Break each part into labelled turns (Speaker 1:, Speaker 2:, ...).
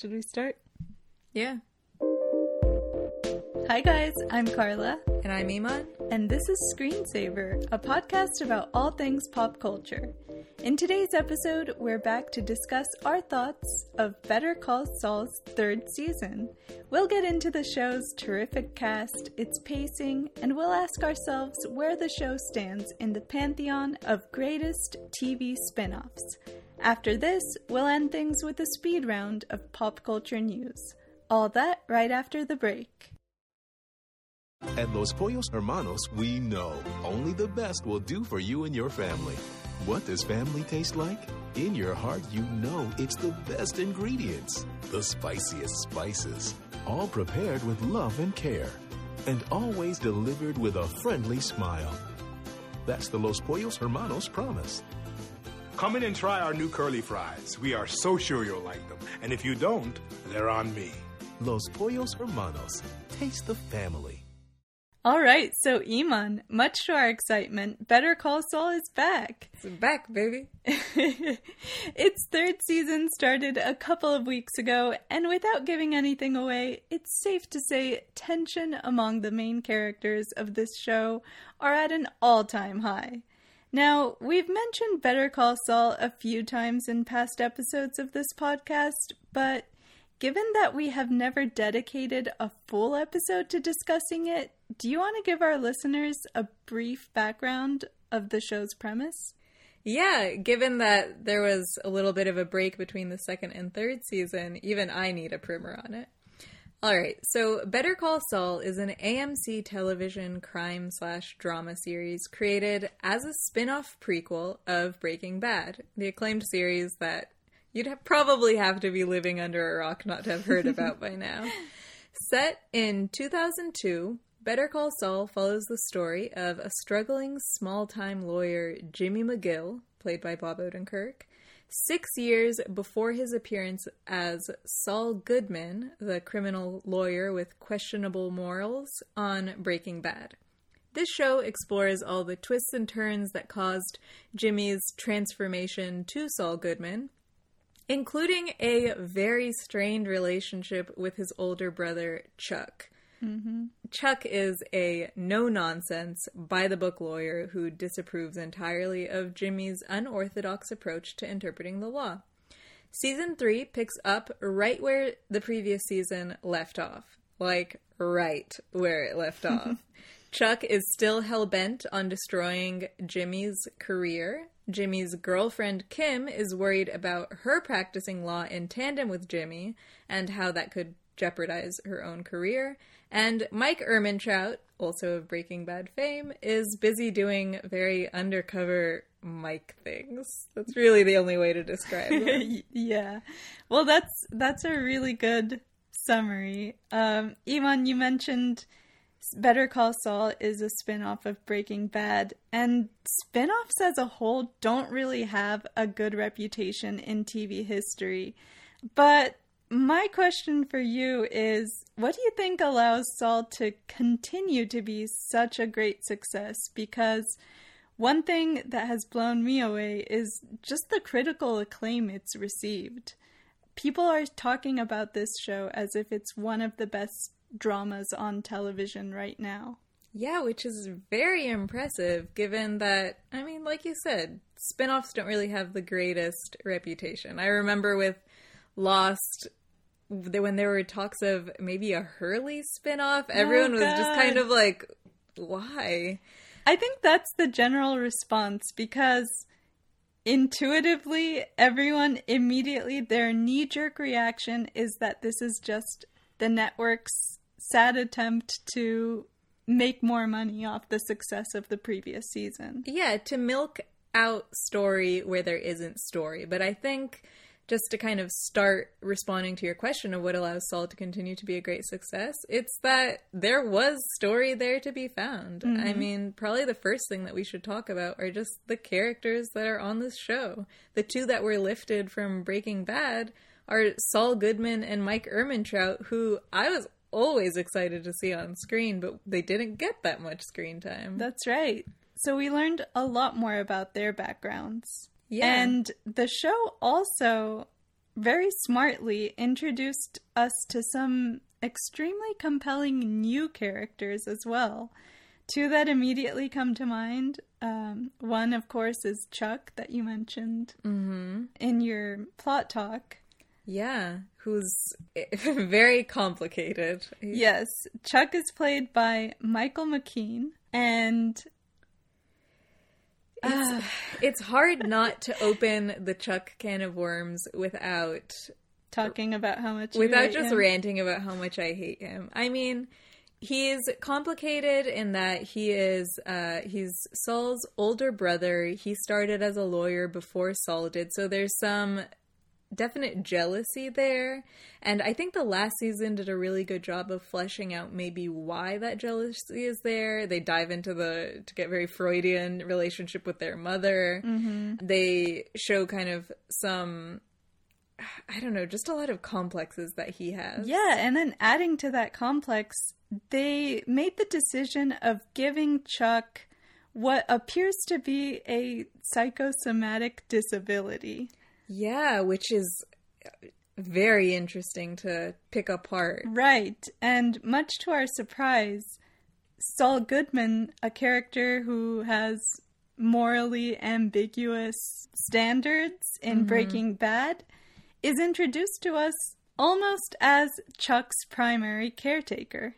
Speaker 1: Should we start?
Speaker 2: Yeah.
Speaker 1: Hi, guys. I'm Carla.
Speaker 2: And I'm Iman.
Speaker 1: And this is Screensaver, a podcast about all things pop culture. In today's episode, we're back to discuss our thoughts of Better Call Saul's third season. We'll get into the show's terrific cast, its pacing, and we'll ask ourselves where the show stands in the pantheon of greatest TV spin offs. After this, we'll end things with a speed round of pop culture news. All that right after the break.
Speaker 3: At Los Pollos Hermanos, we know only the best will do for you and your family. What does family taste like? In your heart, you know it's the best ingredients, the spiciest spices, all prepared with love and care, and always delivered with a friendly smile. That's the Los Pollos Hermanos promise.
Speaker 4: Come in and try our new curly fries. We are so sure you'll like them. And if you don't, they're on me.
Speaker 3: Los Pollos Hermanos. Taste the family.
Speaker 1: All right, so Iman, much to our excitement, Better Call Saul is back.
Speaker 2: It's back, baby.
Speaker 1: its third season started a couple of weeks ago, and without giving anything away, it's safe to say tension among the main characters of this show are at an all time high. Now, we've mentioned Better Call Saul a few times in past episodes of this podcast, but given that we have never dedicated a full episode to discussing it, do you want to give our listeners a brief background of the show's premise?
Speaker 2: Yeah, given that there was a little bit of a break between the second and third season, even I need a primer on it. All right, so Better Call Saul is an AMC television crime slash drama series created as a spin off prequel of Breaking Bad, the acclaimed series that you'd have probably have to be living under a rock not to have heard about by now. Set in 2002, Better Call Saul follows the story of a struggling small time lawyer, Jimmy McGill, played by Bob Odenkirk six years before his appearance as Saul Goodman, the criminal lawyer with questionable morals, on Breaking Bad. This show explores all the twists and turns that caused Jimmy's transformation to Saul Goodman, including a very strained relationship with his older brother, Chuck. Mm-hmm. Chuck is a no nonsense, by the book lawyer who disapproves entirely of Jimmy's unorthodox approach to interpreting the law. Season 3 picks up right where the previous season left off. Like, right where it left off. Chuck is still hell bent on destroying Jimmy's career. Jimmy's girlfriend, Kim, is worried about her practicing law in tandem with Jimmy and how that could jeopardize her own career. And Mike Ehrmantraut, also of Breaking Bad fame, is busy doing very undercover Mike things. That's really the only way to describe it.
Speaker 1: yeah. Well, that's that's a really good summary. Um, Iman, you mentioned Better Call Saul is a spin-off of Breaking Bad, and spin-offs as a whole don't really have a good reputation in TV history. But my question for you is what do you think allows Saul to continue to be such a great success? Because one thing that has blown me away is just the critical acclaim it's received. People are talking about this show as if it's one of the best dramas on television right now.
Speaker 2: Yeah, which is very impressive given that, I mean, like you said, spin offs don't really have the greatest reputation. I remember with Lost, when there were talks of maybe a Hurley spinoff, oh, everyone was just kind of like, why?
Speaker 1: I think that's the general response because intuitively, everyone immediately, their knee jerk reaction is that this is just the network's sad attempt to make more money off the success of the previous season.
Speaker 2: Yeah, to milk out story where there isn't story. But I think just to kind of start responding to your question of what allows Saul to continue to be a great success, it's that there was story there to be found. Mm-hmm. I mean, probably the first thing that we should talk about are just the characters that are on this show. The two that were lifted from Breaking Bad are Saul Goodman and Mike Ehrmantraut, who I was always excited to see on screen, but they didn't get that much screen time.
Speaker 1: That's right. So we learned a lot more about their backgrounds. Yeah. And the show also very smartly introduced us to some extremely compelling new characters as well. Two that immediately come to mind. Um, one, of course, is Chuck that you mentioned in your plot talk.
Speaker 2: Yeah, who's very complicated.
Speaker 1: Yes, Chuck is played by Michael McKean, and
Speaker 2: It's, it's hard not to open the Chuck can of worms without
Speaker 1: talking about how much
Speaker 2: without just
Speaker 1: him.
Speaker 2: ranting about how much I hate him. I mean, he's complicated in that he is uh he's Saul's older brother. He started as a lawyer before Saul did, so there's some definite jealousy there. And I think the last season did a really good job of fleshing out maybe why that jealousy is there. They dive into the to get very Freudian relationship with their mother. Mm-hmm. They show kind of some I don't know, just a lot of complexes that he has.
Speaker 1: Yeah, and then adding to that complex, they made the decision of giving Chuck what appears to be a psychosomatic disability.
Speaker 2: Yeah, which is very interesting to pick apart.
Speaker 1: Right, and much to our surprise, Saul Goodman, a character who has morally ambiguous standards in mm-hmm. Breaking Bad, is introduced to us almost as Chuck's primary caretaker.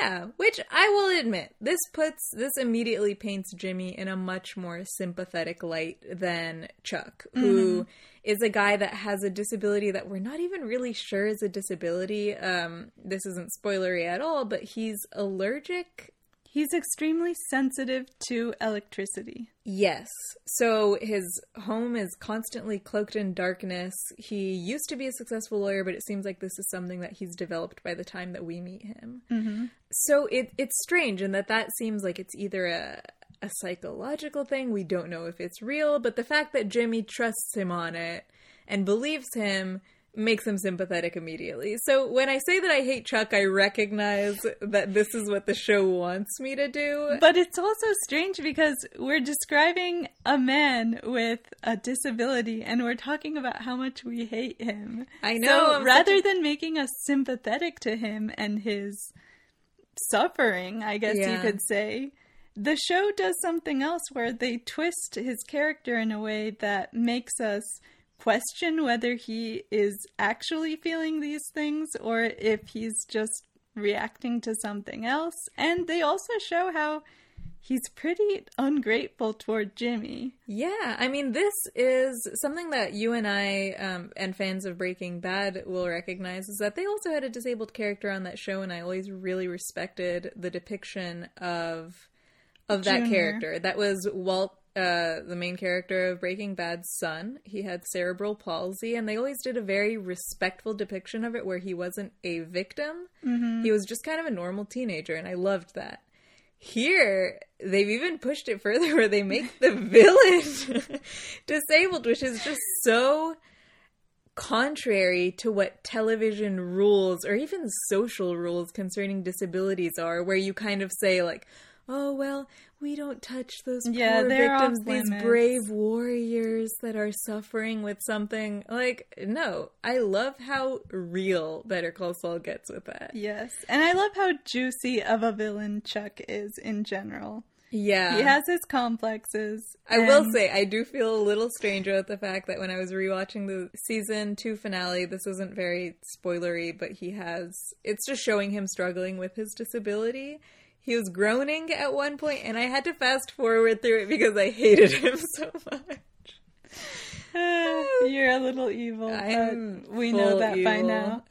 Speaker 2: Yeah, which I will admit, this puts this immediately paints Jimmy in a much more sympathetic light than Chuck, who mm-hmm. Is a guy that has a disability that we're not even really sure is a disability. Um, this isn't spoilery at all, but he's allergic
Speaker 1: He's extremely sensitive to electricity.
Speaker 2: Yes. So his home is constantly cloaked in darkness. He used to be a successful lawyer, but it seems like this is something that he's developed by the time that we meet him. Mm-hmm. So it it's strange in that that seems like it's either a a psychological thing. We don't know if it's real, but the fact that Jimmy trusts him on it and believes him makes him sympathetic immediately. So when I say that I hate Chuck, I recognize that this is what the show wants me to do.
Speaker 1: But it's also strange because we're describing a man with a disability and we're talking about how much we hate him.
Speaker 2: I know,
Speaker 1: So rather
Speaker 2: a-
Speaker 1: than making us sympathetic to him and his suffering, I guess you could say, the show does something else where they twist his character in a way that makes us question whether he is actually feeling these things or if he's just reacting to something else. And they also show how he's pretty ungrateful toward Jimmy.
Speaker 2: Yeah, I mean, this is something that you and I um, and fans of Breaking Bad will recognize is that they also had a disabled character on that show, and I always really respected the depiction of of that
Speaker 1: Junior.
Speaker 2: character. That was Walt, uh, the main character of Breaking Bad's son. He had cerebral palsy, and they always did a very respectful depiction of it, where he wasn't a victim. He was just kind of a normal teenager, and I loved that. Here, they've even pushed it further where they make the villain disabled, which is just so contrary to what television rules or even social rules concerning disabilities are, where you kind of say, like, oh, well, we don't touch those
Speaker 1: Yeah,
Speaker 2: poor victims, these brave warriors that are suffering with something. Like, no, I love how real Better Call Saul gets with that.
Speaker 1: Yes. And I love how juicy of a villain Chuck is in general.
Speaker 2: Yeah.
Speaker 1: He has his complexes.
Speaker 2: I will say, I do feel a little strange about the fact that when I was rewatching the season two finale, this isn't very spoilery, but he has, it's just showing him struggling with his disability. He was groaning at one point, and I had to fast forward through it because I hated him so much.
Speaker 1: You're a little evil. We know that by now.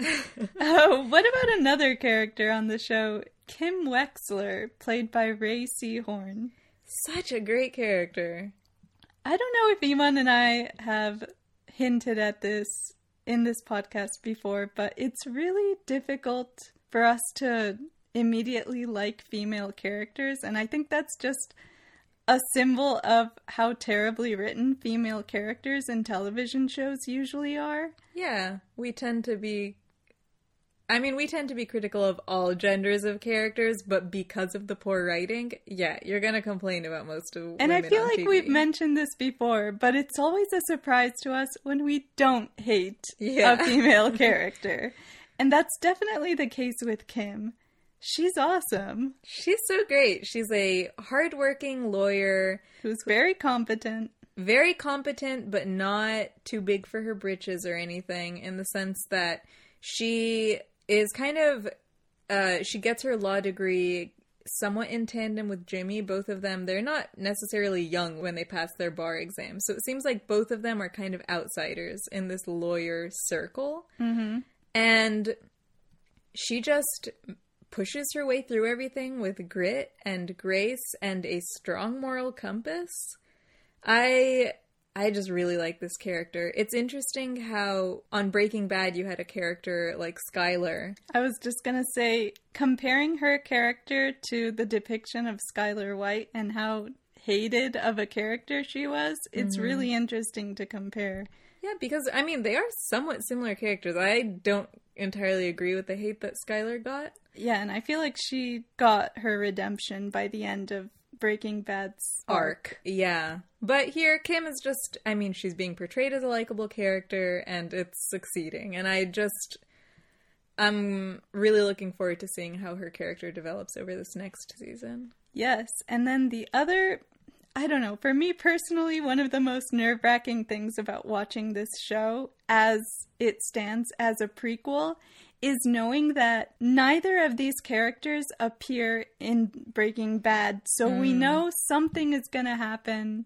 Speaker 1: oh, what about another character on the show? Kim Wexler, played by Rhea Seehorn.
Speaker 2: Such a great character.
Speaker 1: I don't know if Iman and I have hinted at this in this podcast before, but it's really difficult for us to immediately like female characters, and I think that's just a symbol of how terribly written female characters in television shows usually are.
Speaker 2: Yeah, we tend to be. I mean, we tend to be critical of all genders of characters, but because of the poor writing, yeah, you're gonna complain about most of.
Speaker 1: And I feel like
Speaker 2: TV.
Speaker 1: we've mentioned this before, but it's always a surprise to us when we don't hate
Speaker 2: Yeah.
Speaker 1: a female character. And that's definitely the case with Kim. She's awesome,
Speaker 2: She's so great. She's a hardworking lawyer,
Speaker 1: who's very competent.
Speaker 2: very competent, but not too big for her britches or anything. In the sense that she is kind of, uh, she gets her law degree somewhat in tandem with Jimmy. Both of them, they're not necessarily young when they pass their bar exam, so it seems like both of them are kind of outsiders in this lawyer circle. Mm-hmm. And she just pushes her way through everything with grit and grace and a strong moral compass. I I just really like this character. It's interesting how on Breaking Bad you had a character like Skyler.
Speaker 1: I was just gonna say, comparing her character to the depiction of Skyler White and how hated of a character she was, it's mm-hmm. really interesting to compare.
Speaker 2: Yeah, because I mean they are somewhat similar characters. I don't entirely agree with the hate that Skyler got.
Speaker 1: Yeah, and I feel like she got her redemption by the end of Breaking Bad's arc.
Speaker 2: Yeah. But here, Kim is just, I mean, she's being portrayed as a likable character and it's succeeding. And I just, I'm really looking forward to seeing how her character develops over this next season.
Speaker 1: Yes, and then the other, I don't know, for me personally, one of the most nerve wracking things about watching this show as it stands as a prequel is knowing that neither of these characters appear in Breaking Bad. So we mm. know something is going to happen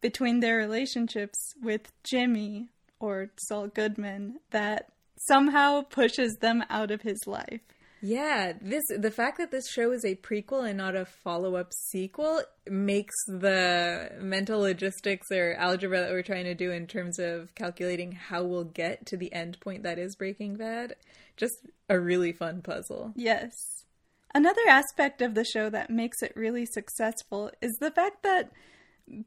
Speaker 1: between their relationships with Jimmy or Saul Goodman that somehow pushes them out of his life.
Speaker 2: Yeah, this the fact that this show is a prequel and not a follow-up sequel makes the mental logistics or algebra that we're trying to do in terms of calculating how we'll get to the end point that is Breaking Bad just a really fun puzzle.
Speaker 1: Yes. Another aspect of the show that makes it really successful is the fact that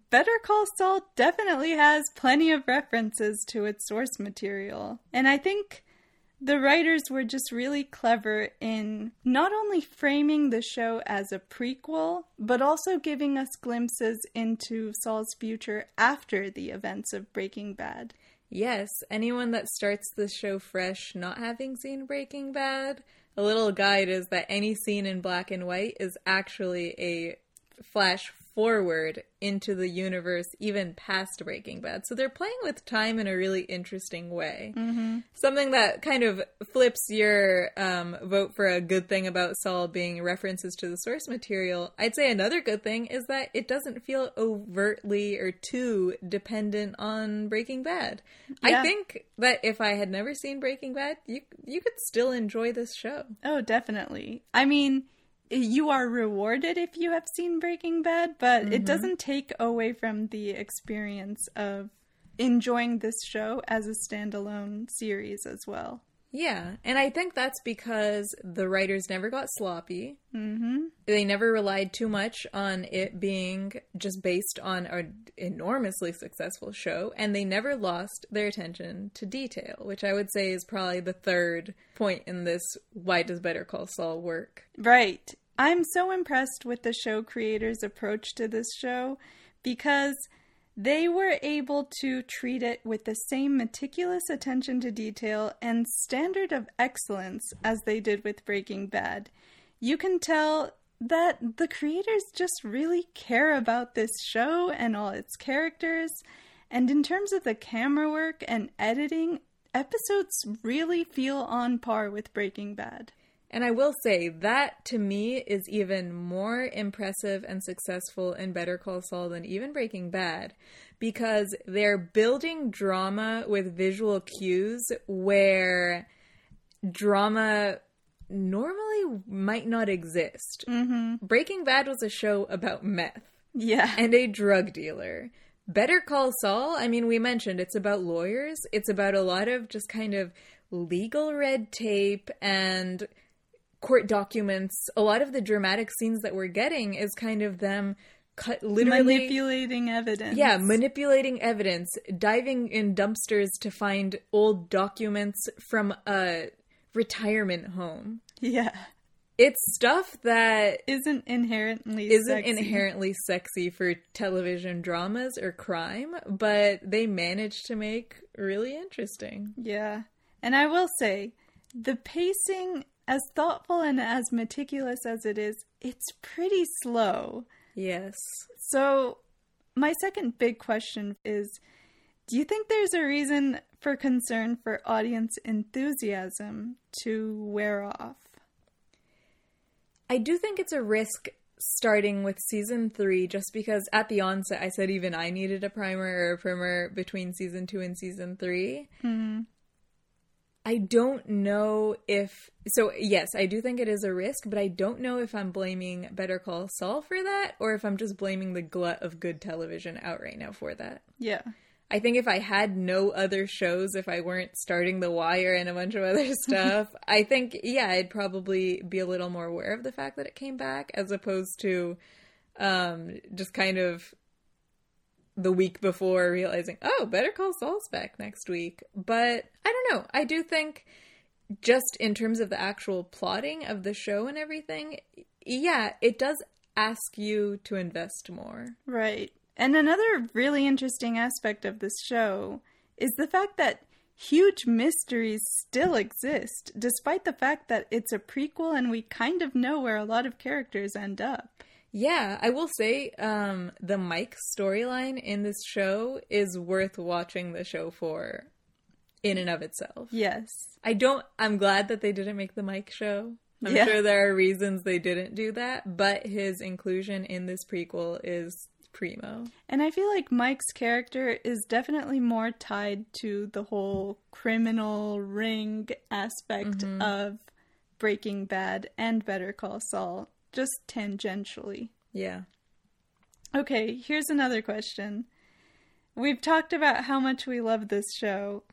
Speaker 1: Better Call Saul definitely has plenty of references to its source material. And I think the writers were just really clever in not only framing the show as a prequel, but also giving us glimpses into Saul's future after the events of Breaking Bad.
Speaker 2: Yes, anyone that starts the show fresh not having seen Breaking Bad, a little guide is that any scene in black and white is actually a flash forward into the universe even past Breaking Bad. So they're playing with time in a really interesting way. Mm-hmm. Something that kind of flips your um, vote for a good thing about Saul being references to the source material. I'd say another good thing is that it doesn't feel overtly or too dependent on Breaking Bad. I think that if I had never seen Breaking Bad, you you could still enjoy this show.
Speaker 1: Oh, definitely. I mean, you are rewarded if you have seen Breaking Bad, but it mm-hmm. doesn't take away from the experience of enjoying this show as a standalone series as well.
Speaker 2: Yeah, and I think that's because the writers never got sloppy. Mm-hmm. They never relied too much on it being just based on an enormously successful show, and they never lost their attention to detail, which I would say is probably the third point in this why does Better Call Saul work?
Speaker 1: Right. I'm so impressed with the show creators' approach to this show because they were able to treat it with the same meticulous attention to detail and standard of excellence as they did with Breaking Bad. You can tell that the creators just really care about this show and all its characters. And in terms of the camera work and editing, episodes really feel on par with Breaking Bad.
Speaker 2: And I will say that to me is even more impressive and successful in Better Call Saul than even Breaking Bad because they're building drama with visual cues where drama normally might not exist. Mm-hmm. Breaking Bad was a show about meth
Speaker 1: Yeah.
Speaker 2: and a drug dealer. Better Call Saul, I mean, we mentioned it's about lawyers. It's about a lot of just kind of legal red tape and court documents. A lot of the dramatic scenes that we're getting is kind of them cut literally
Speaker 1: manipulating evidence.
Speaker 2: yeah, manipulating evidence, diving in dumpsters to find old documents from a retirement home.
Speaker 1: Yeah.
Speaker 2: It's stuff that
Speaker 1: Isn't inherently
Speaker 2: isn't
Speaker 1: sexy.
Speaker 2: inherently sexy for television dramas or crime, but they manage to make really interesting.
Speaker 1: Yeah. And I will say, the pacing, as thoughtful and as meticulous as it is, it's pretty slow.
Speaker 2: Yes.
Speaker 1: So, my second big question is Do you think there's a reason for concern for audience enthusiasm to wear off?
Speaker 2: I do think it's a risk starting with season three, just because at the onset I said even I needed a primer or a primer between season two and season 3 hmm. I don't know if so. Yes, I do think it is a risk, but I don't know if I'm blaming Better Call Saul for that or if I'm just blaming the glut of good television out right now for that.
Speaker 1: Yeah.
Speaker 2: I think if I had no other shows, if I weren't starting The Wire and a bunch of other stuff, I think, yeah, I'd probably be a little more aware of the fact that it came back as opposed to um, just kind of the week before realizing, oh, Better Call Saul's back next week. But I don't know. I do think, just in terms of the actual plotting of the show and everything, yeah, it does ask you to invest more.
Speaker 1: Right. And another really interesting aspect of this show is the fact that huge mysteries still exist, despite the fact that it's a prequel and we kind of know where a lot of characters end up.
Speaker 2: Yeah, I will say um, the Mike storyline in this show is worth watching the show for in and of itself.
Speaker 1: Yes.
Speaker 2: I don't, I'm glad that they didn't make the Mike show. I'm
Speaker 1: Yeah.
Speaker 2: sure there are reasons they didn't do that, but his inclusion in this prequel is primo.
Speaker 1: And I feel like Mike's character is definitely more tied to the whole criminal ring aspect of Breaking Bad and Better Call Saul, just tangentially.
Speaker 2: Yeah.
Speaker 1: Okay, here's another question. We've talked about how much we love this show.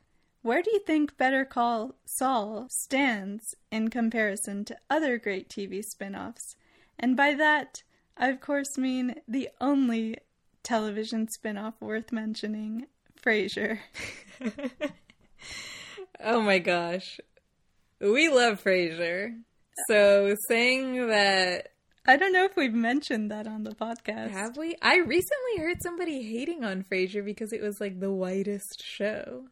Speaker 1: Where do you think Better Call Saul stands in comparison to other great TV spin offs? And by that, I of course mean the only television spin off worth mentioning, Frasier.
Speaker 2: Oh my gosh. We love Frasier. So saying that
Speaker 1: I don't know if we've mentioned that on the podcast.
Speaker 2: have we? I recently heard somebody hating on Frasier because it was like the whitest show.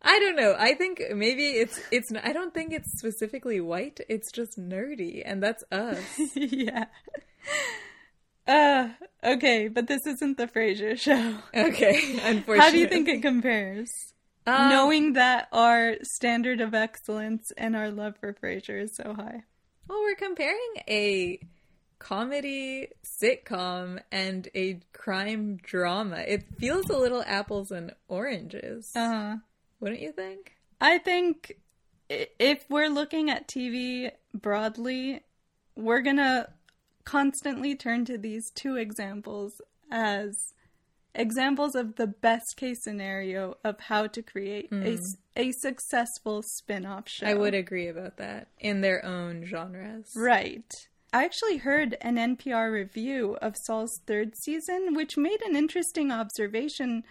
Speaker 2: I don't know. I think maybe it's it's. I don't think it's specifically white. It's just nerdy, and that's us.
Speaker 1: yeah. Uh, okay, but this isn't the Frasier show.
Speaker 2: Okay. Unfortunately,
Speaker 1: How do you think it compares?
Speaker 2: Um,
Speaker 1: Knowing that our standard of excellence and our love for Frasier is so high.
Speaker 2: Well, we're comparing a comedy sitcom and a crime drama. It feels a little apples and oranges.
Speaker 1: Uh, huh.
Speaker 2: Wouldn't you think?
Speaker 1: I think if we're looking at TV broadly, we're gonna constantly turn to these two examples as examples of the best case scenario of how to create a mm. a successful spin-off show.
Speaker 2: I would agree about that in their own genres.
Speaker 1: Right. I actually heard an NPR review of Saul's third season, which made an interesting observation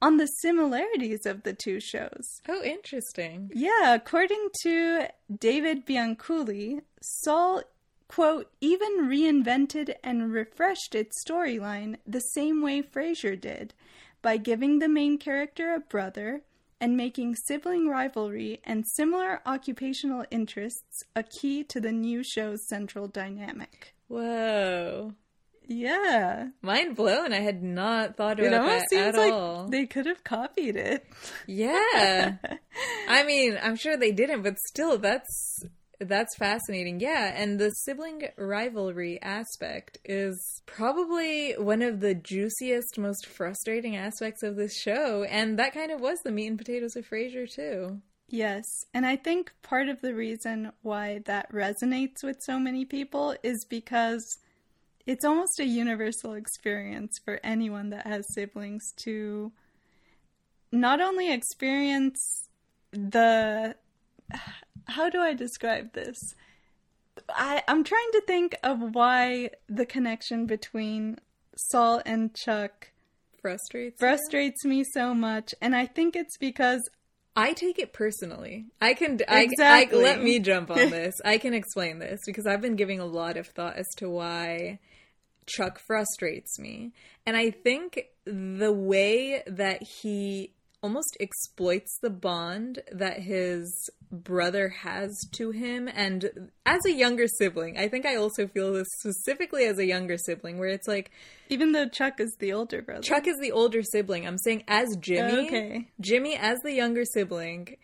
Speaker 1: on the similarities of the two shows.
Speaker 2: Oh, interesting.
Speaker 1: Yeah, according to David Bianculli, Saul, quote, even reinvented and refreshed its storyline the same way Frasier did, by giving the main character a brother and making sibling rivalry and similar occupational interests a key to the new show's central dynamic.
Speaker 2: Whoa.
Speaker 1: Yeah.
Speaker 2: Mind blown. I had not thought of
Speaker 1: It
Speaker 2: about
Speaker 1: almost
Speaker 2: that
Speaker 1: seems
Speaker 2: at
Speaker 1: like
Speaker 2: all.
Speaker 1: they could have copied it.
Speaker 2: Yeah. I mean, I'm sure they didn't, but still that's that's fascinating. Yeah, and the sibling rivalry aspect is probably one of the juiciest, most frustrating aspects of this show, and that kind of was the meat and potatoes of Frasier too.
Speaker 1: Yes, and I think part of the reason why that resonates with so many people is because it's almost a universal experience for anyone that has siblings to not only experience the how do I describe this? I, I'm trying to think of why the connection between Saul and Chuck
Speaker 2: Frustrates. you?
Speaker 1: frustrates me so much and i think it's because
Speaker 2: I take it personally. I can I,
Speaker 1: Exactly.
Speaker 2: I let me jump on this. I can explain this because I've been giving a lot of thought as to why Chuck frustrates me. And I think the way that he almost exploits the bond that his brother has to him and as a younger sibling. I think I also feel this specifically as a younger sibling where it's like
Speaker 1: Even though Chuck is the older brother.
Speaker 2: Chuck is the older sibling. I'm saying as Jimmy,
Speaker 1: Okay.
Speaker 2: Jimmy as the younger sibling,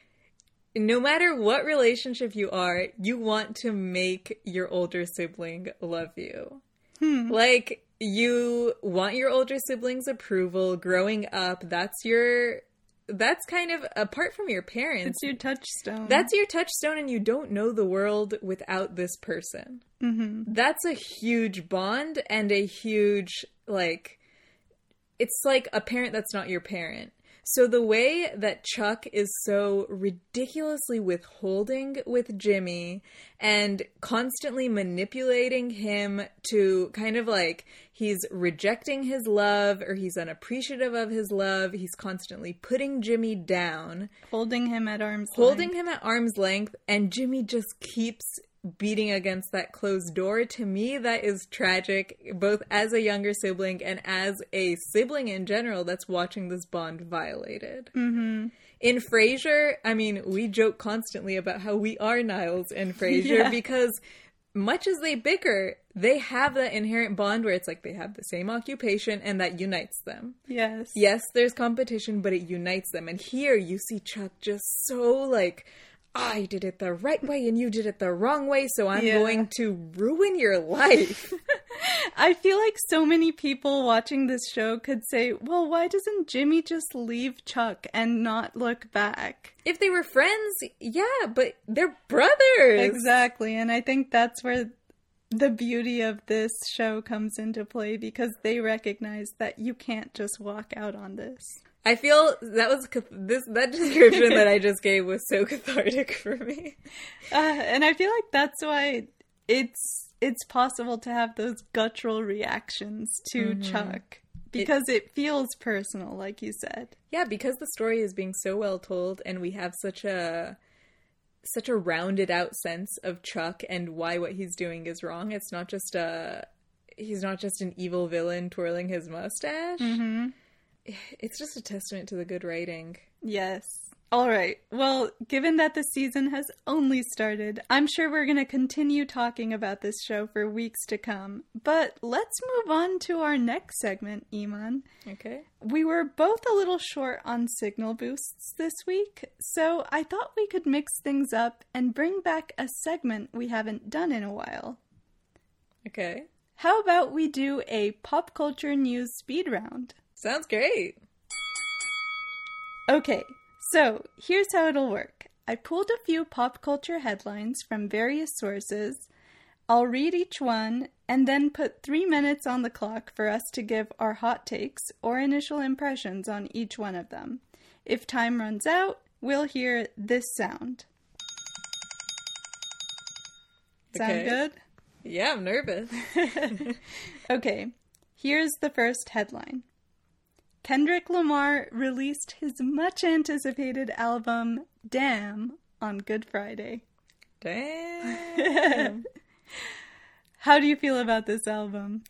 Speaker 2: no matter what relationship you are, you want to make your older sibling love you. Hmm. Like you want your older sibling's approval growing up. That's your that's kind of apart from your parents.
Speaker 1: It's your touchstone.
Speaker 2: That's your touchstone, and you don't know the world without this person. Mm-hmm. That's a huge bond and a huge, like, it's like a parent that's not your parent. So the way that Chuck is so ridiculously withholding with Jimmy and constantly manipulating him to kind of like he's rejecting his love or he's unappreciative of his love, he's constantly putting Jimmy down
Speaker 1: holding him at arm's
Speaker 2: holding
Speaker 1: length.
Speaker 2: him at arm's length and Jimmy just keeps beating against that closed door to me that is tragic both as a younger sibling and as a sibling in general that's watching this bond violated mm-hmm. in frasier i mean we joke constantly about how we are niles and frasier
Speaker 1: Yeah.
Speaker 2: because much as they bicker they have that inherent bond where it's like they have the same occupation and that unites them
Speaker 1: Yes.
Speaker 2: yes, there's competition, but it unites them. And here you see Chuck just so like, I did it the right way and you did it the wrong way, so I'm
Speaker 1: Yeah.
Speaker 2: going to ruin your life.
Speaker 1: I feel like so many people watching this show could say, well, why doesn't Jimmy just leave Chuck and not look back?
Speaker 2: if they were friends, yeah, but they're brothers.
Speaker 1: Exactly. And I think that's where the beauty of this show comes into play because they recognize that you can't just walk out on this.
Speaker 2: I feel that was this that description that I just gave was so cathartic for me.
Speaker 1: Uh, and I feel like that's why it's it's possible to have those guttural reactions to Chuck because it, feels personal, like you said.
Speaker 2: Yeah, because the story is being so well told and we have such a such a rounded out sense of Chuck and why what he's doing is wrong. It's not just a he's not just an evil villain twirling his mustache. Mm-hmm. It's just a testament to the good writing.
Speaker 1: Yes. All right. Well, given that the season has only started, I'm sure we're going to continue talking about this show for weeks to come. But let's move on to our next segment, Iman.
Speaker 2: Okay.
Speaker 1: We were both a little short on signal boosts this week, so I thought we could mix things up and bring back a segment we haven't done in a while.
Speaker 2: Okay.
Speaker 1: How about we do a pop culture news speed round?
Speaker 2: Sounds great.
Speaker 1: Okay, so here's how it'll work. I pulled a few pop culture headlines from various sources. I'll read each one and then put three minutes on the clock for us to give our hot takes or initial impressions on each one of them. If time runs out, we'll hear this sound. Sound
Speaker 2: Okay.
Speaker 1: good?
Speaker 2: Yeah, I'm nervous.
Speaker 1: Okay, here's the first headline Kendrick Lamar released his much anticipated album, Damn, on Good Friday.
Speaker 2: Damn.
Speaker 1: How do you feel about this album?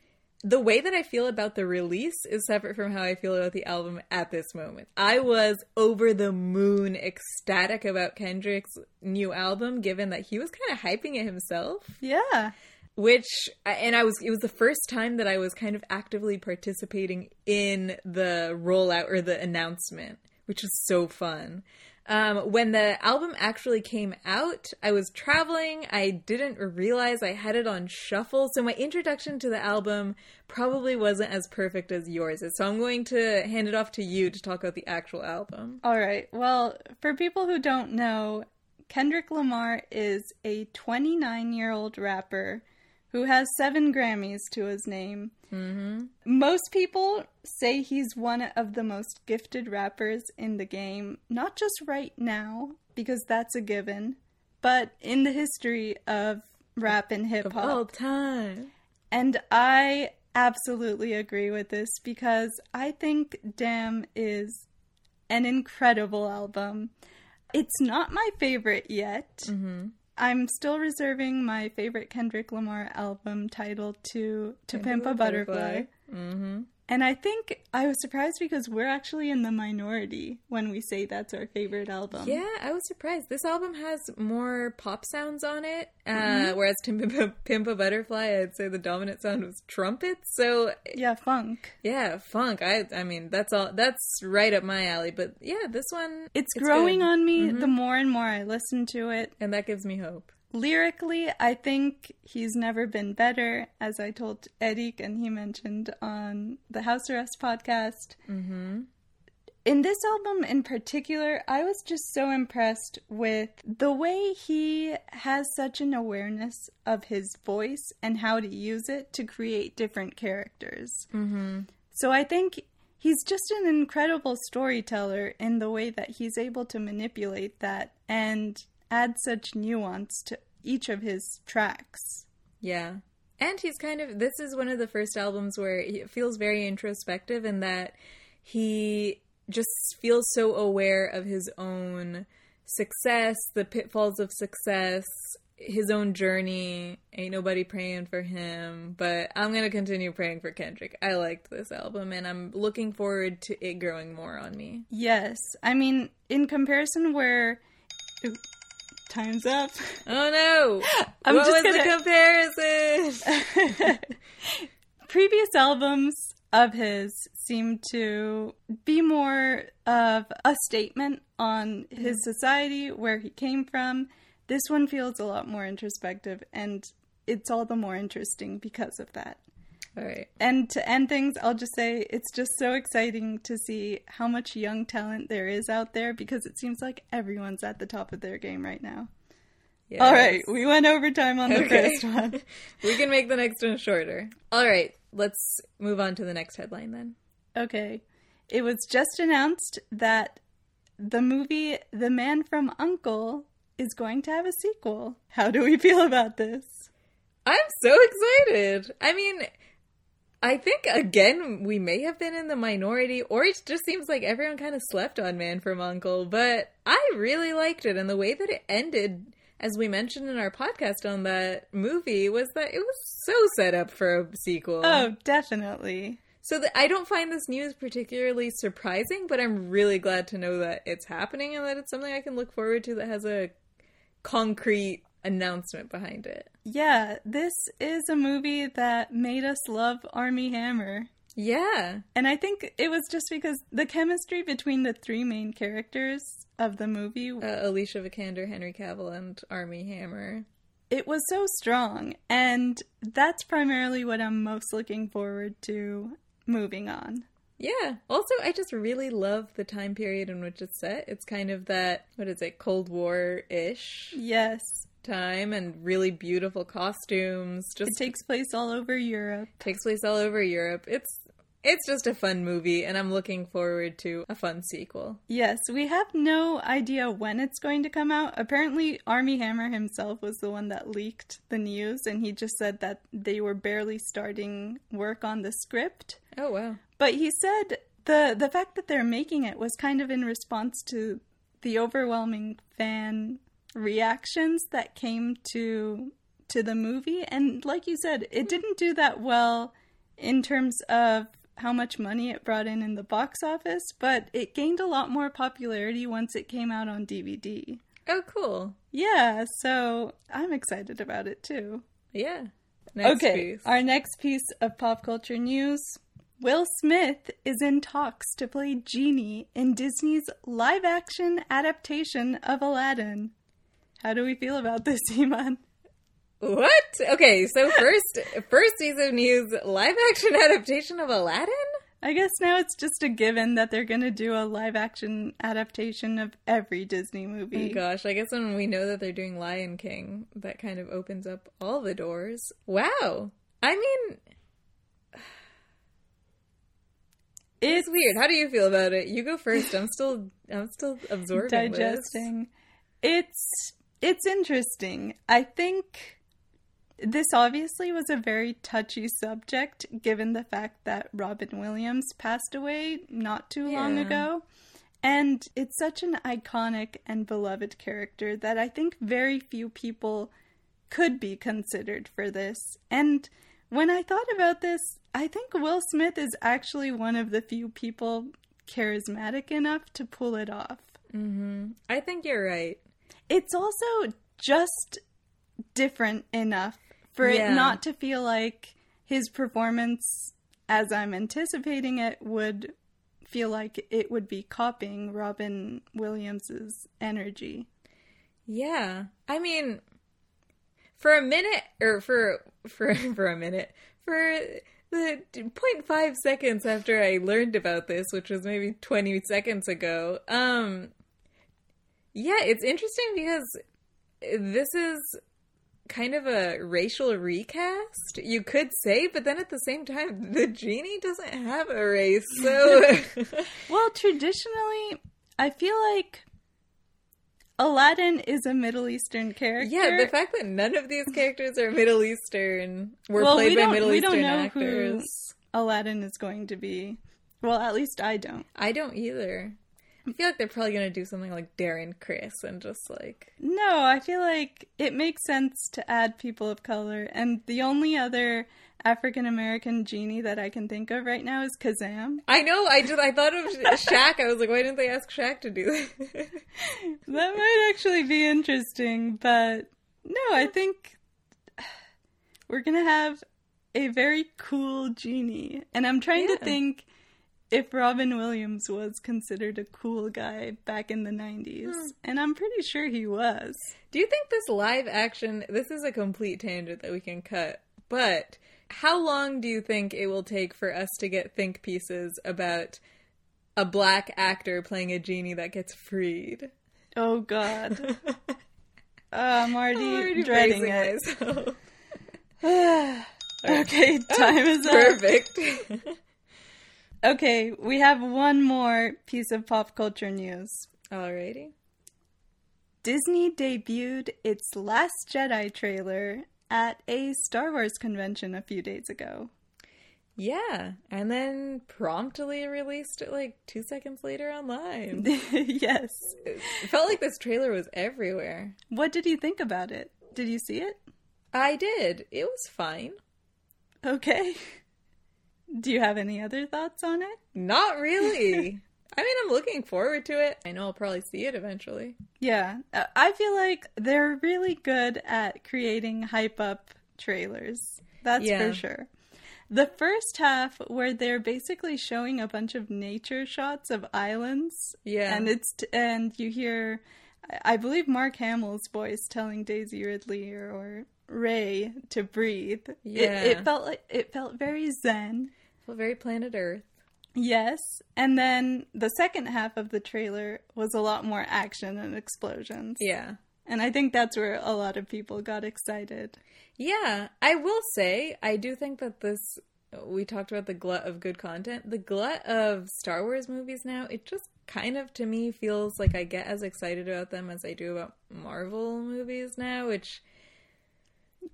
Speaker 2: the way that I feel about the release is separate from how I feel about the album at this moment. I was over the moon ecstatic about Kendrick's new album, given that he was kind of hyping it himself.
Speaker 1: Yeah.
Speaker 2: Which, and I was, it was the first time that I was kind of actively participating in the rollout or the announcement, which was so fun. Um, when the album actually came out, I was traveling. I didn't realize I had it on shuffle. So my introduction to the album probably wasn't as perfect as yours is. So I'm going to hand it off to you to talk about the actual album.
Speaker 1: All right. Well, for people who don't know, Kendrick Lamar is a 29 year old rapper who has seven Grammys to his name. Mm-hmm. Most people say he's one of the most gifted rappers in the game, not just right now, because that's a given, but in the history of rap and hip hop.
Speaker 2: all time.
Speaker 1: And I absolutely agree with this because I think Damn is an incredible album. It's not my favorite yet. I'm still reserving my favorite Kendrick Lamar album title to To Pimp a Butterfly.
Speaker 2: Mm-hmm.
Speaker 1: And I think I was surprised because we're actually in the minority when we say that's our favorite album.
Speaker 2: Yeah, I was surprised. This album has more pop sounds on it, uh,
Speaker 1: Mm-hmm.
Speaker 2: whereas Pimp a, Pimp a Butterfly, I'd say the dominant sound was trumpets. So
Speaker 1: Yeah, funk.
Speaker 2: yeah, funk. I I mean that's all. That's right up my alley. But yeah, this one
Speaker 1: It's, growing
Speaker 2: good.
Speaker 1: on me the more and more I listen to it.
Speaker 2: and that gives me hope.
Speaker 1: Lyrically, I think he's never been better, as I told Edik and he mentioned on the House Arrest podcast. Mm-hmm. In this album in particular, I was just so impressed with the way he has such an awareness of his voice and how to use it to create different characters. Mm-hmm. So I think he's just an incredible storyteller in the way that he's able to manipulate that and add such nuance to each of his tracks.
Speaker 2: Yeah. And he's kind of this is one of the first albums where it feels very introspective in that he just feels so aware of his own success, the pitfalls of success, his own journey. Ain't nobody praying for him, but I'm going to continue praying for Kendrick. I liked this album and I'm looking forward to it growing more on me.
Speaker 1: Yes, I mean, in comparison, where. Time's up.
Speaker 2: Oh no.
Speaker 1: I'm
Speaker 2: what
Speaker 1: just
Speaker 2: was
Speaker 1: gonna-
Speaker 2: the comparison?
Speaker 1: previous albums of his seem to be more of a statement on his mm. society, where he came from. This one feels a lot more introspective, and it's all the more interesting because of that.
Speaker 2: All right.
Speaker 1: And to end things, I'll just say it's just so exciting to see how much young talent there is out there because it seems like everyone's at the top of their game right now. All right, we went overtime on the
Speaker 2: Okay.
Speaker 1: first one.
Speaker 2: We can make the next one shorter. All right, let's move on to the next headline then.
Speaker 1: Okay. It was just announced that the movie The Man from Uncle is going to have a sequel. How do we feel about this?
Speaker 2: I'm so excited. I mean, I think again we may have been in the minority, or it just seems like everyone kind of slept on Man from Uncle. But I really liked it, and the way that it ended, as we mentioned in our podcast on that movie, was that it was so set up for a sequel.
Speaker 1: Oh, definitely.
Speaker 2: So th- I don't find this news particularly surprising, but I'm really glad to know that it's happening and that it's something I can look forward to that has a concrete announcement behind it.
Speaker 1: Yeah, this is a movie that made us love Armie Hammer.
Speaker 2: Yeah.
Speaker 1: And I think it was just because the chemistry between the three main characters of the movie
Speaker 2: Uh, Alicia Vikander, Henry Cavill, and Armie Hammer.
Speaker 1: it was so strong and that's primarily what i'm most looking forward to moving on
Speaker 2: Yeah. Also, I just really love the time period in which it's set. It's kind of that, what is it, Cold War ish
Speaker 1: yes
Speaker 2: time and really beautiful costumes. Just
Speaker 1: it takes place all over europe
Speaker 2: takes place all over Europe. It's it's just a fun movie and I'm looking forward to a fun sequel.
Speaker 1: yes we have no idea when it's going to come out apparently Armie Hammer himself was the one that leaked the news and he just said that they were barely starting work on the script
Speaker 2: Oh wow.
Speaker 1: But he said the the fact that they're making it was kind of in response to the overwhelming fan reactions that came to to the movie and like you said it didn't do that well in terms of how much money it brought in in the box office but it gained a lot more popularity once it came out on DVD.
Speaker 2: Oh cool.
Speaker 1: Yeah, so I'm excited about it too.
Speaker 2: Yeah. Next
Speaker 1: okay,
Speaker 2: piece.
Speaker 1: our next piece of pop culture news. Will Smith is in talks to play Genie in Disney's live action adaptation of Aladdin. How do we feel about this, Iman?
Speaker 2: What? Okay, so first first piece of news, live action adaptation of Aladdin?
Speaker 1: I guess now it's just a given that they're going to do a live action adaptation of every Disney
Speaker 2: Oh
Speaker 1: movie.
Speaker 2: gosh, I guess when we know that they're doing Lion King, that kind of opens up all the doors. Wow. I mean,
Speaker 1: it's
Speaker 2: it's weird. How do you feel about it? You go first. I'm still I'm still absorbing this.
Speaker 1: digesting. It's it's interesting. I think this obviously was a very touchy subject given the fact that Robin Williams passed away not too long ago. And it's such an iconic and beloved character that I think very few people could be considered for this. And when I thought about this, I think Will Smith is actually one of the few people charismatic enough to pull it off. Mm-hmm.
Speaker 2: I think you're right.
Speaker 1: It's also just different enough for
Speaker 2: Yeah.
Speaker 1: it not to feel like his performance, as I'm anticipating it, would feel like it would be copying Robin Williams's energy.
Speaker 2: Yeah. I mean for a minute or for for for a minute for the 0.5 seconds after I learned about this, which was maybe 20 seconds ago. Um yeah, it's interesting because this is kind of a racial recast, you could say, but then at the same time, the genie doesn't have a race, so
Speaker 1: Well, traditionally, I feel like Aladdin is a Middle Eastern character.
Speaker 2: Yeah, the fact that none of these characters are Middle Eastern were
Speaker 1: Well,
Speaker 2: played
Speaker 1: we
Speaker 2: by Middle
Speaker 1: we don't
Speaker 2: Eastern
Speaker 1: know
Speaker 2: actors.
Speaker 1: Aladdin is going to be. Well, at least I don't.
Speaker 2: I don't either. I feel like they're probably gonna do something like Darren Criss and just like
Speaker 1: No, I feel like it makes sense to add people of color, and the only other African American genie that I can think of right now is Kazaam.
Speaker 2: I know. I just I thought of Shaq. I was like, why didn't they ask Shaq to do that?
Speaker 1: That might actually be interesting, but no, I think we're gonna have a very cool genie, and I'm trying
Speaker 2: Yeah.
Speaker 1: to think if Robin Williams was considered a cool guy back in the 90s, and I'm pretty sure he was.
Speaker 2: do you think this live action? This is a complete tangent that we can cut, but how long do you think it will take for us to get think pieces about a black actor playing a genie that gets freed?
Speaker 1: Oh God. Uh, I'm already,
Speaker 2: I'm already
Speaker 1: dreading it. okay, time is up.
Speaker 2: Perfect.
Speaker 1: Okay, we have one more piece of pop culture news.
Speaker 2: Alrighty.
Speaker 1: Disney debuted its Last Jedi trailer at a Star Wars convention a few days ago.
Speaker 2: Yeah, and then promptly released it like two seconds later online.
Speaker 1: yes.
Speaker 2: it felt like this trailer was everywhere.
Speaker 1: What did you think about it? Did you see it?
Speaker 2: I did. It was fine.
Speaker 1: Okay. Do you have any other thoughts on it?
Speaker 2: Not really. I mean, I'm looking forward to it. I know I'll probably see it eventually.
Speaker 1: Yeah, uh, I feel like they're really good at creating hype up trailers. That's
Speaker 2: Yeah.
Speaker 1: for sure. The first half, where they're basically showing a bunch of nature shots of islands,
Speaker 2: Yeah.
Speaker 1: and it's and you hear, I believe Mark Hamill's voice telling Daisy Ridley or, or Rey to breathe. It-
Speaker 2: Yeah.
Speaker 1: it, felt like it felt very zen.
Speaker 2: Well, very Planet Earth.
Speaker 1: Yes, and then the second half of the trailer was a lot more action and explosions.
Speaker 2: Yeah.
Speaker 1: And I think that's where a lot of people got excited.
Speaker 2: Yeah, I will say, I do think that this. We talked about the glut of good content. The glut of Star Wars movies now, it just kind of to me feels like I get as excited about them as I do about Marvel movies now, which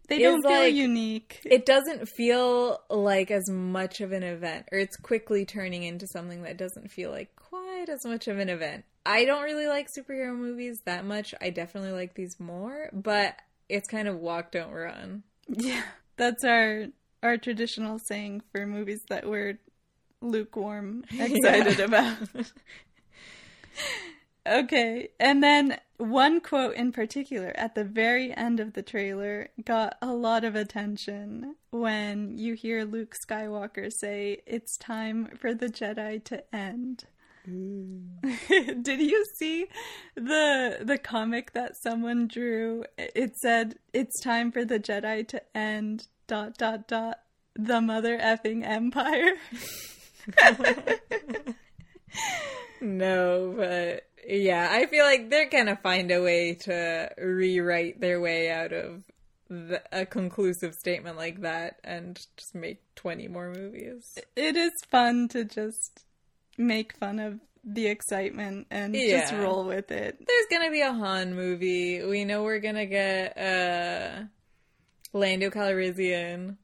Speaker 1: They don't feel
Speaker 2: like-
Speaker 1: unique.
Speaker 2: it doesn't feel like as much of an event, or it's quickly turning into something that doesn't feel like quite as much of an event. I don't really like superhero movies that much. I definitely like these more, but it's kind of walk, don't run.
Speaker 1: yeah, that's our our traditional saying for movies that we're lukewarm excited about. Okay, and then one quote in particular at the very end of the trailer got a lot of attention when you hear Luke Skywalker say, It's time for the Jedi to end. Did you see the the comic that someone drew? It said, It's time for the Jedi to end dot dot dot the mother effing empire.
Speaker 2: No, but yeah, I feel like they're gonna find a way to rewrite their way out of the, a conclusive statement like that and just make 20 more movies.
Speaker 1: it is fun to just make fun of the excitement and just roll with it.
Speaker 2: There's gonna be a Han movie. We know we're gonna get uh, Lando Calrissian,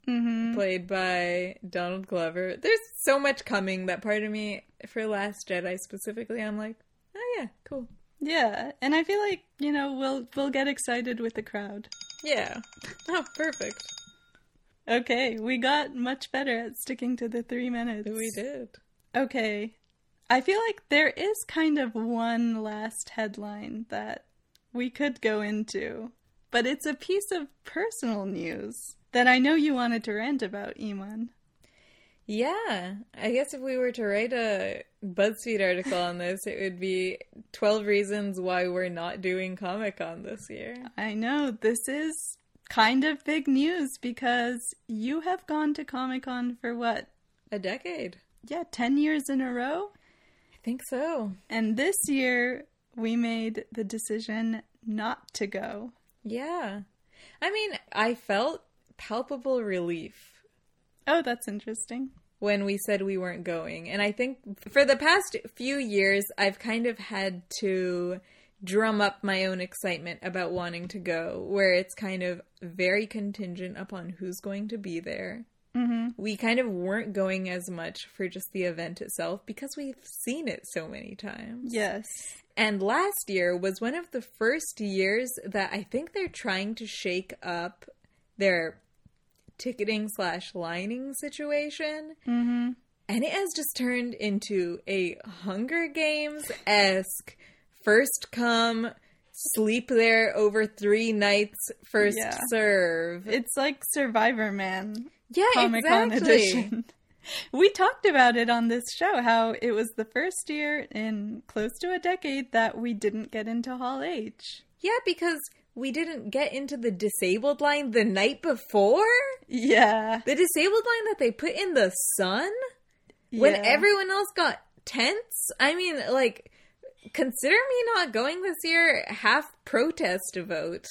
Speaker 2: played by Donald Glover. There's so much coming that part of me, for Last Jedi specifically, I'm like, Oh yeah, cool.
Speaker 1: Yeah, and I feel like you know we'll we'll get excited with the crowd.
Speaker 2: Yeah. Oh, perfect.
Speaker 1: Okay, we got much better at sticking to the three minutes.
Speaker 2: We did.
Speaker 1: Okay, I feel like there is kind of one last headline that we could go into, but it's a piece of personal news that I know you wanted to rant about, Iman.
Speaker 2: Yeah, I guess if we were to write a BuzzFeed article on this, it would be 12 reasons why we're not doing Comic Con this year.
Speaker 1: I know this is kind of big news because you have gone to Comic Con for what?
Speaker 2: A decade.
Speaker 1: Yeah, 10 years in a row?
Speaker 2: I think so.
Speaker 1: And this year we made the decision not to go.
Speaker 2: Yeah. I mean, I felt palpable relief
Speaker 1: Oh, that's interesting.
Speaker 2: When we said we weren't going. And I think for the past few years, I've kind of had to drum up my own excitement about wanting to go, where it's kind of very contingent upon who's going to be there. Mm-hmm. We kind of weren't going as much for just the event itself because we've seen it so many times.
Speaker 1: Yes.
Speaker 2: And last year was one of the first years that I think they're trying to shake up their ticketing slash lining situation. Mm-hmm. And it has just turned into a Hunger Games esque first come, sleep there over three nights, first
Speaker 1: Yeah.
Speaker 2: serve.
Speaker 1: It's like Survivor Man
Speaker 2: yeah,
Speaker 1: Comic
Speaker 2: exactly.
Speaker 1: edition. We talked about it on this show how it was the first year in close to a decade that we didn't get into Hall H.
Speaker 2: Yeah, because we didn't get into the disabled line the night before.
Speaker 1: Yeah.
Speaker 2: The disabled line that they put in the sun when everyone else got tents. I mean, like, consider me not going this year half protest vote.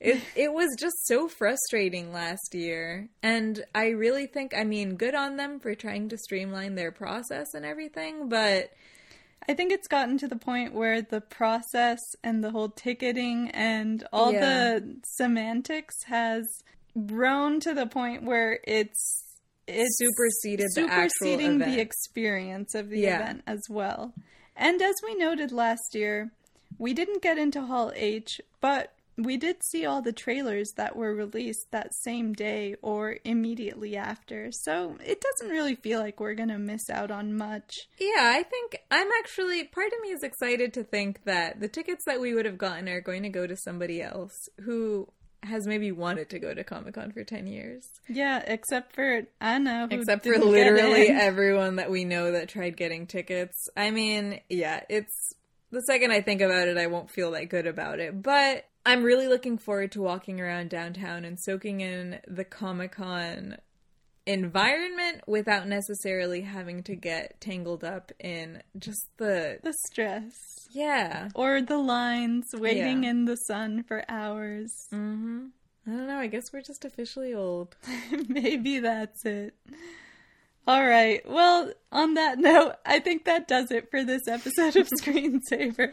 Speaker 2: It it was just so frustrating last year, and I really think I mean good on them for trying to streamline their process and everything, but
Speaker 1: I think it's gotten to the point where the process and the whole ticketing and all
Speaker 2: Yeah.
Speaker 1: the semantics has grown to the point where it's it's
Speaker 2: Superseded the actual
Speaker 1: superseding the
Speaker 2: event.
Speaker 1: experience of the
Speaker 2: Yeah.
Speaker 1: event as well. And as we noted last year, we didn't get into Hall H, but we did see all the trailers that were released that same day or immediately after. So it doesn't really feel like we're going to miss out on much.
Speaker 2: Yeah, I think I'm actually part of me is excited to think that the tickets that we would have gotten are going to go to somebody else who has maybe wanted to go to Comic Con for 10 years.
Speaker 1: Yeah, except for Anna.
Speaker 2: Except for literally everyone that we know that tried getting tickets. I mean, yeah, it's the second I think about it, I won't feel that good about it. But I'm really looking forward to walking around downtown and soaking in the Comic Con environment without necessarily having to get tangled up in just the
Speaker 1: the stress
Speaker 2: yeah
Speaker 1: or the lines waiting
Speaker 2: Yeah.
Speaker 1: in the sun for hours.
Speaker 2: mm-hmm i don't know i guess we're just officially old
Speaker 1: Maybe that's it. All right. Well, on that note, I think that does it for this episode of Screensaver.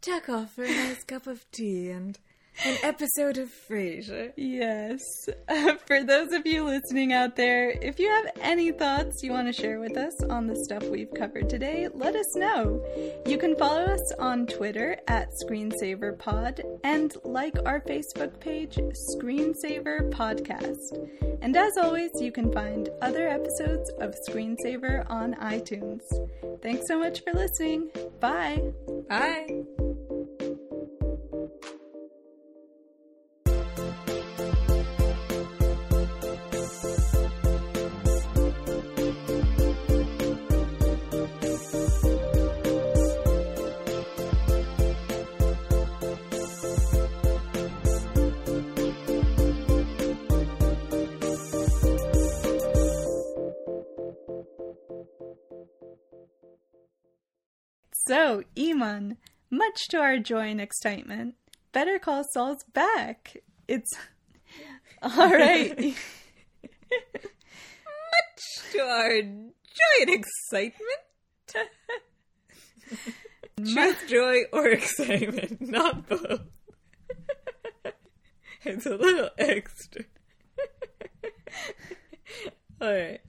Speaker 2: Tuck off for a nice cup of tea and an episode of frasier
Speaker 1: Yes. for those of you listening out there, if you have any thoughts you want to share with us on the stuff we've covered today, let us know. You can follow us on Twitter at ScreensaverPod and like our Facebook page, Screensaver Podcast. And as always, you can find other episodes of Screensaver on iTunes. Thanks so much for listening. Bye.
Speaker 2: bye
Speaker 1: So, Iman, much to our joy and excitement, Better Call Saul's back. It's all right.
Speaker 2: Much to our joy and excitement choose joy or excitement not both it's a little extra all right